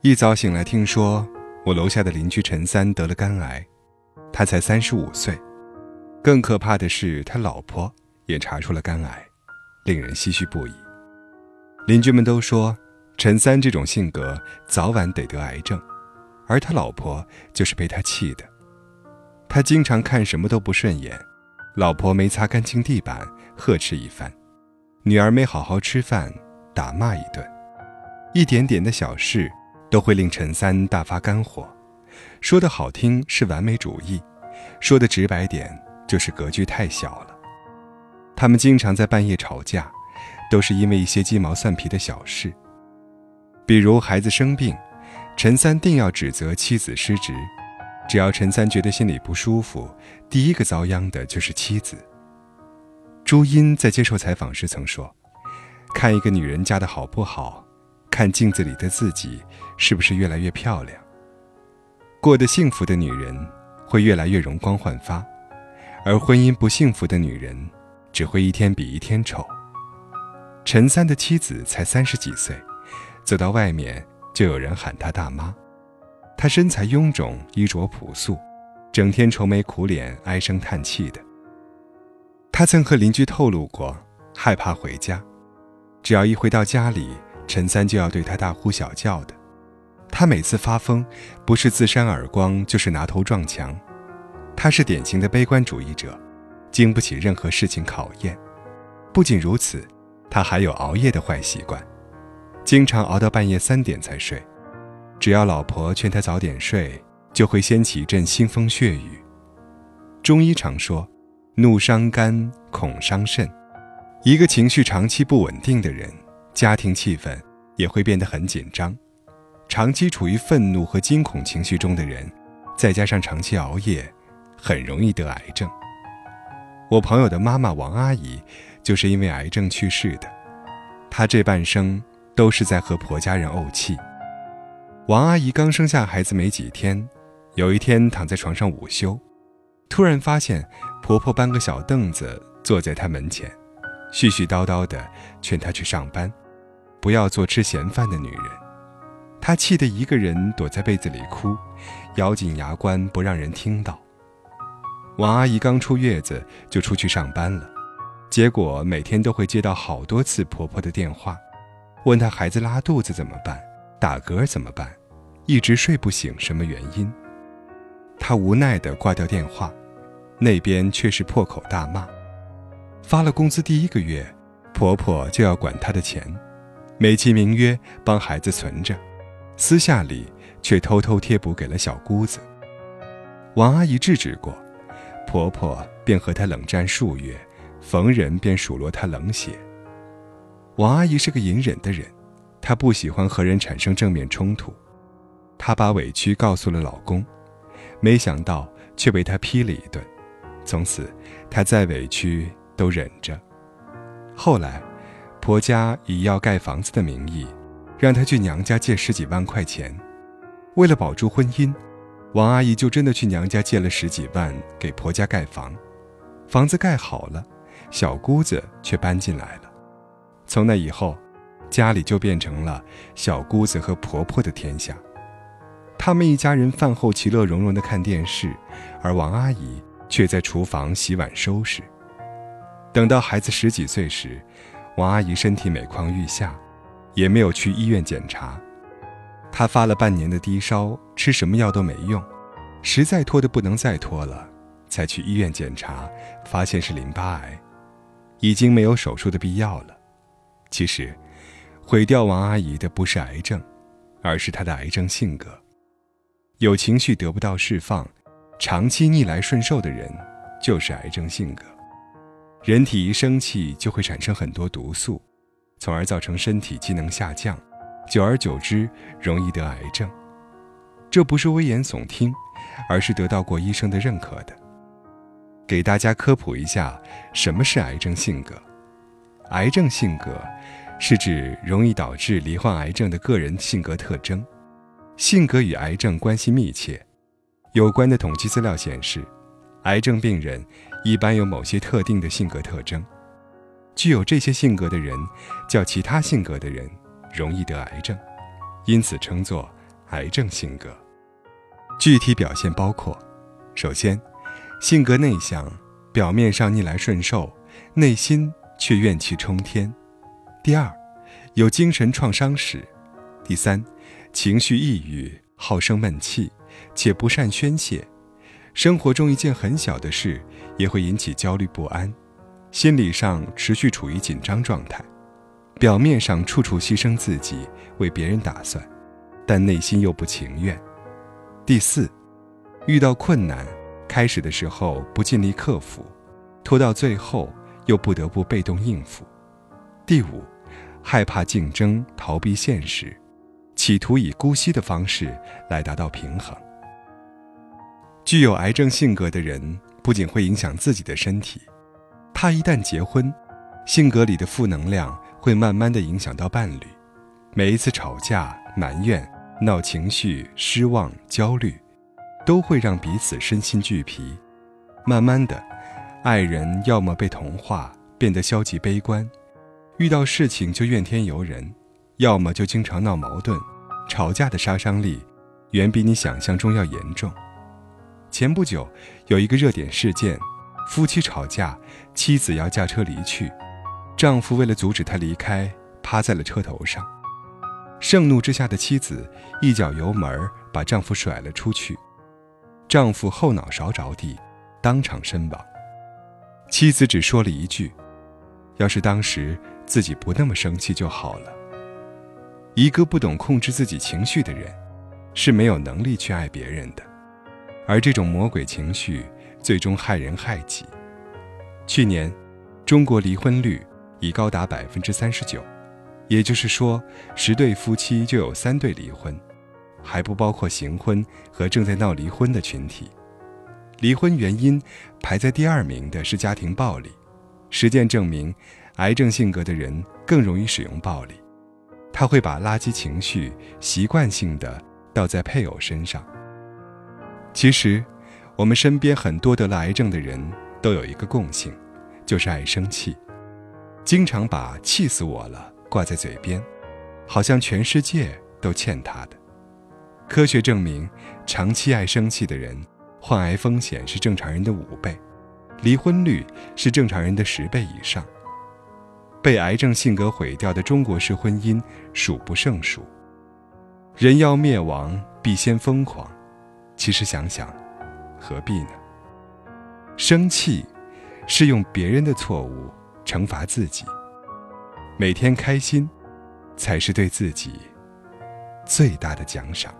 一早醒来，听说我楼下的邻居陈三得了肝癌，他才三十五岁。更可怕的是，他老婆也查出了肝癌，令人唏嘘不已。邻居们都说，陈三这种性格早晚得得癌症，而他老婆就是被他气的。他经常看什么都不顺眼，老婆没擦干净地板，呵斥一番；女儿没好好吃饭，打骂一顿。一点点的小事，都会令陈三大发肝火。说的好听是完美主义，说的直白点。就是格局太小了。他们经常在半夜吵架，都是因为一些鸡毛蒜皮的小事。比如孩子生病，陈三定要指责妻子失职。只要陈三觉得心里不舒服，第一个遭殃的就是妻子。朱茵在接受采访时曾说：“看一个女人嫁的好不好，看镜子里的自己是不是越来越漂亮。过得幸福的女人会越来越容光焕发。”而婚姻不幸福的女人，只会一天比一天丑。陈三的妻子才三十几岁，走到外面就有人喊她大妈。她身材臃肿，衣着朴素，整天愁眉苦脸、唉声叹气的。她曾和邻居透露过，害怕回家，只要一回到家里，陈三就要对他大呼小叫的。他每次发疯，不是自扇耳光，就是拿头撞墙。他是典型的悲观主义者，经不起任何事情考验。不仅如此，他还有熬夜的坏习惯，经常熬到半夜三点才睡。只要老婆劝他早点睡，就会掀起一阵腥风血雨。中医常说，怒伤肝，恐伤肾。一个情绪长期不稳定的人，家庭气氛也会变得很紧张。长期处于愤怒和惊恐情绪中的人，再加上长期熬夜。很容易得癌症。我朋友的妈妈王阿姨，就是因为癌症去世的。她这半生都是在和婆家人怄气。王阿姨刚生下孩子没几天，有一天躺在床上午休，突然发现婆婆搬个小凳子坐在她门前，絮絮叨叨地劝她去上班，不要做吃闲饭的女人。她气得一个人躲在被子里哭，咬紧牙关不让人听到。王阿姨刚出月子就出去上班了，结果每天都会接到好多次婆婆的电话，问她孩子拉肚子怎么办，打嗝怎么办，一直睡不醒什么原因。她无奈地挂掉电话，那边却是破口大骂。发了工资第一个月，婆婆就要管她的钱，美其名曰帮孩子存着，私下里却偷偷贴补给了小姑子。王阿姨制止过。婆婆便和她冷战数月，逢人便数落她冷血。王阿姨是个隐忍的人，她不喜欢和人产生正面冲突，她把委屈告诉了老公，没想到却被他批了一顿。从此，她再委屈都忍着。后来，婆家以要盖房子的名义，让她去娘家借十几万块钱，为了保住婚姻。王阿姨就真的去娘家借了十几万给婆家盖房，房子盖好了，小姑子却搬进来了。从那以后，家里就变成了小姑子和婆婆的天下。他们一家人饭后其乐融融地看电视，而王阿姨却在厨房洗碗收拾。等到孩子十几岁时，王阿姨身体每况愈下，也没有去医院检查。她发了半年的低烧，吃什么药都没用，实在拖得不能再拖了，才去医院检查，发现是淋巴癌，已经没有手术的必要了。其实，毁掉王阿姨的不是癌症，而是她的癌症性格。有情绪得不到释放，长期逆来顺受的人，就是癌症性格。人体一生气就会产生很多毒素，从而造成身体机能下降。久而久之，容易得癌症。这不是危言耸听，而是得到过医生的认可的。给大家科普一下，什么是癌症性格？癌症性格是指容易导致罹患癌症的个人性格特征。性格与癌症关系密切。有关的统计资料显示，癌症病人一般有某些特定的性格特征。具有这些性格的人，较其他性格的人。容易得癌症，因此称作癌症性格。具体表现包括：首先，性格内向，表面上逆来顺受，内心却怨气冲天；第二，有精神创伤史；第三，情绪抑郁，好生闷气，且不善宣泄，生活中一件很小的事也会引起焦虑不安，心理上持续处于紧张状态。表面上处处牺牲自己，为别人打算，但内心又不情愿。第四，遇到困难，开始的时候不尽力克服，拖到最后又不得不被动应付。第五，害怕竞争，逃避现实，企图以姑息的方式来达到平衡。具有癌症性格的人，不仅会影响自己的身体，他一旦结婚，性格里的负能量。会慢慢的影响到伴侣，每一次吵架、埋怨、闹情绪、失望、焦虑，都会让彼此身心俱疲。慢慢的，爱人要么被同化，变得消极悲观，遇到事情就怨天尤人；要么就经常闹矛盾，吵架的杀伤力远比你想象中要严重。前不久有一个热点事件，夫妻吵架，妻子要驾车离去。丈夫为了阻止她离开，趴在了车头上。盛怒之下的妻子一脚油门把丈夫甩了出去，丈夫后脑勺着地，当场身亡。妻子只说了一句：“要是当时自己不那么生气就好了。”一个不懂控制自己情绪的人，是没有能力去爱别人的，而这种魔鬼情绪最终害人害己。去年，中国离婚率。已高达百分之三十九，也就是说，十对夫妻就有三对离婚，还不包括行婚和正在闹离婚的群体。离婚原因排在第二名的是家庭暴力。实践证明，癌症性格的人更容易使用暴力，他会把垃圾情绪习惯性的倒在配偶身上。其实，我们身边很多得了癌症的人都有一个共性，就是爱生气。经常把“气死我了”挂在嘴边，好像全世界都欠他的。科学证明，长期爱生气的人，患癌风险是正常人的五倍，离婚率是正常人的十倍以上。被癌症性格毁掉的中国式婚姻数不胜数。人要灭亡，必先疯狂。其实想想，何必呢？生气，是用别人的错误。惩罚自己，每天开心，才是对自己最大的奖赏。